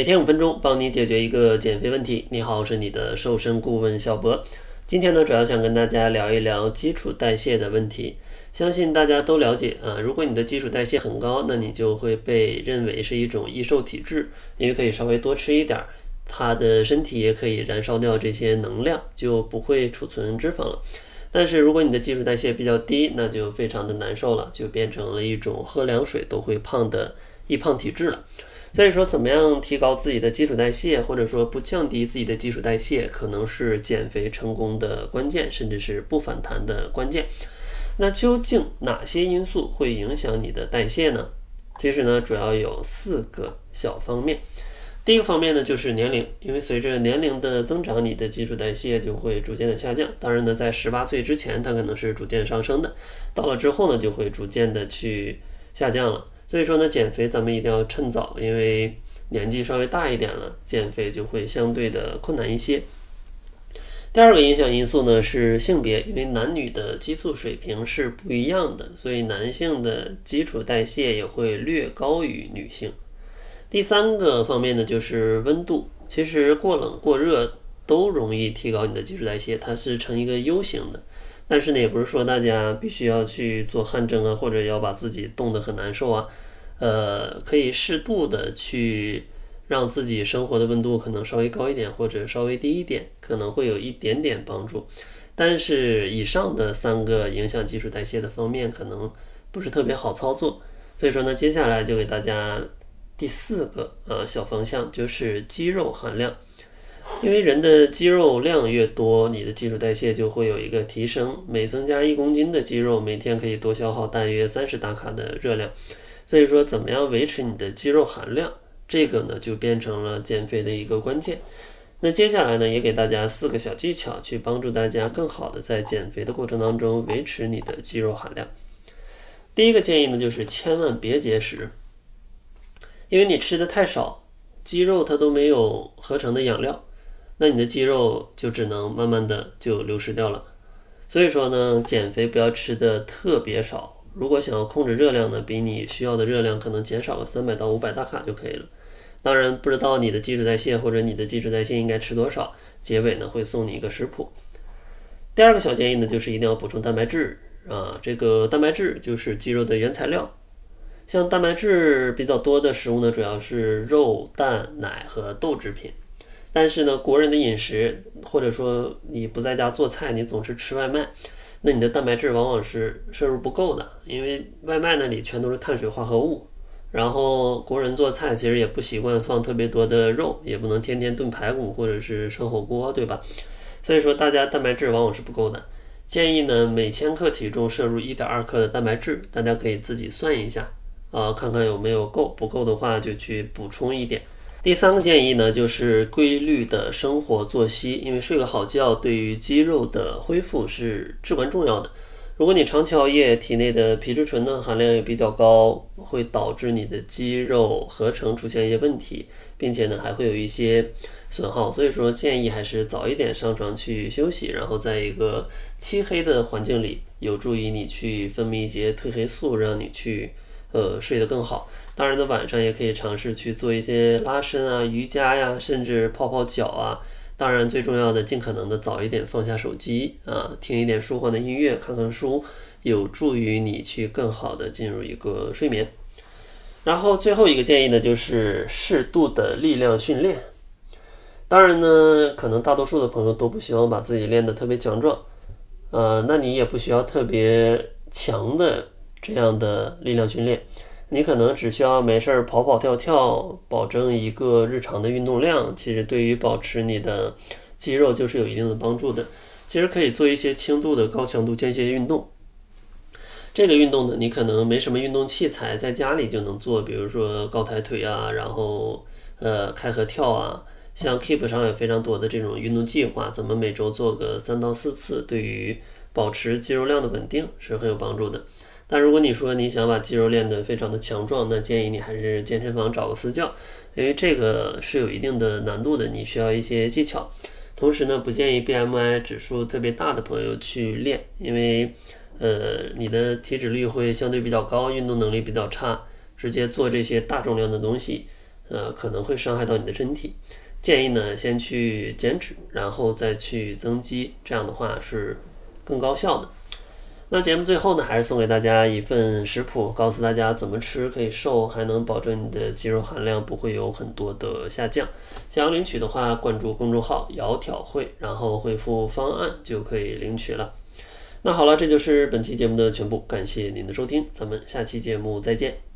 每天五分钟，帮你解决一个减肥问题。你好，我是你的瘦身顾问小博。今天呢，主要想跟大家聊一聊基础代谢的问题。相信大家都了解啊，如果你的基础代谢很高，那你就会被认为是一种易瘦体质，因为可以稍微多吃一点，它的身体也可以燃烧掉这些能量，就不会储存脂肪了。但是如果你的基础代谢比较低，那就非常的难受了，就变成了一种喝凉水都会胖的易胖体质了。所以说，怎么样提高自己的基础代谢，或者说不降低自己的基础代谢，可能是减肥成功的关键，甚至是不反弹的关键。那究竟哪些因素会影响你的代谢呢？其实呢，主要有四个小方面。第一个方面呢，就是年龄，因为随着年龄的增长，你的基础代谢就会逐渐的下降。当然呢，在十八岁之前，它可能是逐渐上升的，到了之后呢，就会逐渐的去下降了。所以说呢，减肥咱们一定要趁早，因为年纪稍微大一点了，减肥就会相对的困难一些。第二个影响因素呢是性别，因为男女的激素水平是不一样的，所以男性的基础代谢也会略高于女性。第三个方面呢就是温度，其实过冷过热都容易提高你的基础代谢，它是呈一个 U 型的。但是呢，也不是说大家必须要去做汗蒸啊，或者要把自己冻得很难受啊，呃，可以适度的去让自己生活的温度可能稍微高一点，或者稍微低一点，可能会有一点点帮助。但是以上的三个影响基础代谢的方面，可能不是特别好操作。所以说呢，接下来就给大家第四个呃小方向，就是肌肉含量。因为人的肌肉量越多，你的基础代谢就会有一个提升。每增加一公斤的肌肉，每天可以多消耗大约三十大卡的热量。所以说，怎么样维持你的肌肉含量，这个呢就变成了减肥的一个关键。那接下来呢，也给大家四个小技巧，去帮助大家更好的在减肥的过程当中维持你的肌肉含量。第一个建议呢，就是千万别节食，因为你吃的太少，肌肉它都没有合成的养料。那你的肌肉就只能慢慢的就流失掉了，所以说呢，减肥不要吃的特别少。如果想要控制热量呢，比你需要的热量可能减少个三百到五百大卡就可以了。当然，不知道你的基础代谢或者你的基础代谢应该吃多少，结尾呢会送你一个食谱。第二个小建议呢，就是一定要补充蛋白质啊，这个蛋白质就是肌肉的原材料。像蛋白质比较多的食物呢，主要是肉、蛋、奶和豆制品。但是呢，国人的饮食，或者说你不在家做菜，你总是吃外卖，那你的蛋白质往往是摄入不够的，因为外卖那里全都是碳水化合物。然后国人做菜其实也不习惯放特别多的肉，也不能天天炖排骨或者是涮火锅，对吧？所以说大家蛋白质往往是不够的。建议呢，每千克体重摄入一点二克的蛋白质，大家可以自己算一下啊，看看有没有够，不够的话就去补充一点。第三个建议呢，就是规律的生活作息，因为睡个好觉对于肌肉的恢复是至关重要的。如果你常熬夜，体内的皮质醇呢含量也比较高，会导致你的肌肉合成出现一些问题，并且呢还会有一些损耗。所以说建议还是早一点上床去休息，然后在一个漆黑的环境里，有助于你去分泌一些褪黑素，让你去呃睡得更好。当然呢，晚上也可以尝试去做一些拉伸啊、瑜伽呀，甚至泡泡脚啊。当然，最重要的，尽可能的早一点放下手机啊，听一点舒缓的音乐，看看书，有助于你去更好的进入一个睡眠。然后最后一个建议呢，就是适度的力量训练。当然呢，可能大多数的朋友都不希望把自己练得特别强壮，呃，那你也不需要特别强的这样的力量训练。你可能只需要没事儿跑跑跳跳，保证一个日常的运动量，其实对于保持你的肌肉就是有一定的帮助的。其实可以做一些轻度的高强度间歇运动。这个运动呢，你可能没什么运动器材，在家里就能做，比如说高抬腿啊，然后呃开合跳啊。像 Keep 上有非常多的这种运动计划，咱们每周做个三到四次，对于保持肌肉量的稳定是很有帮助的。但如果你说你想把肌肉练得非常的强壮，那建议你还是健身房找个私教，因为这个是有一定的难度的，你需要一些技巧。同时呢，不建议 BMI 指数特别大的朋友去练，因为呃你的体脂率会相对比较高，运动能力比较差，直接做这些大重量的东西，呃，可能会伤害到你的身体。建议呢，先去减脂，然后再去增肌，这样的话是更高效的。那节目最后呢，还是送给大家一份食谱，告诉大家怎么吃可以瘦，还能保证你的肌肉含量不会有很多的下降。想要领取的话，关注公众号“窈窕会”，然后回复“方案”就可以领取了。那好了，这就是本期节目的全部，感谢您的收听，咱们下期节目再见。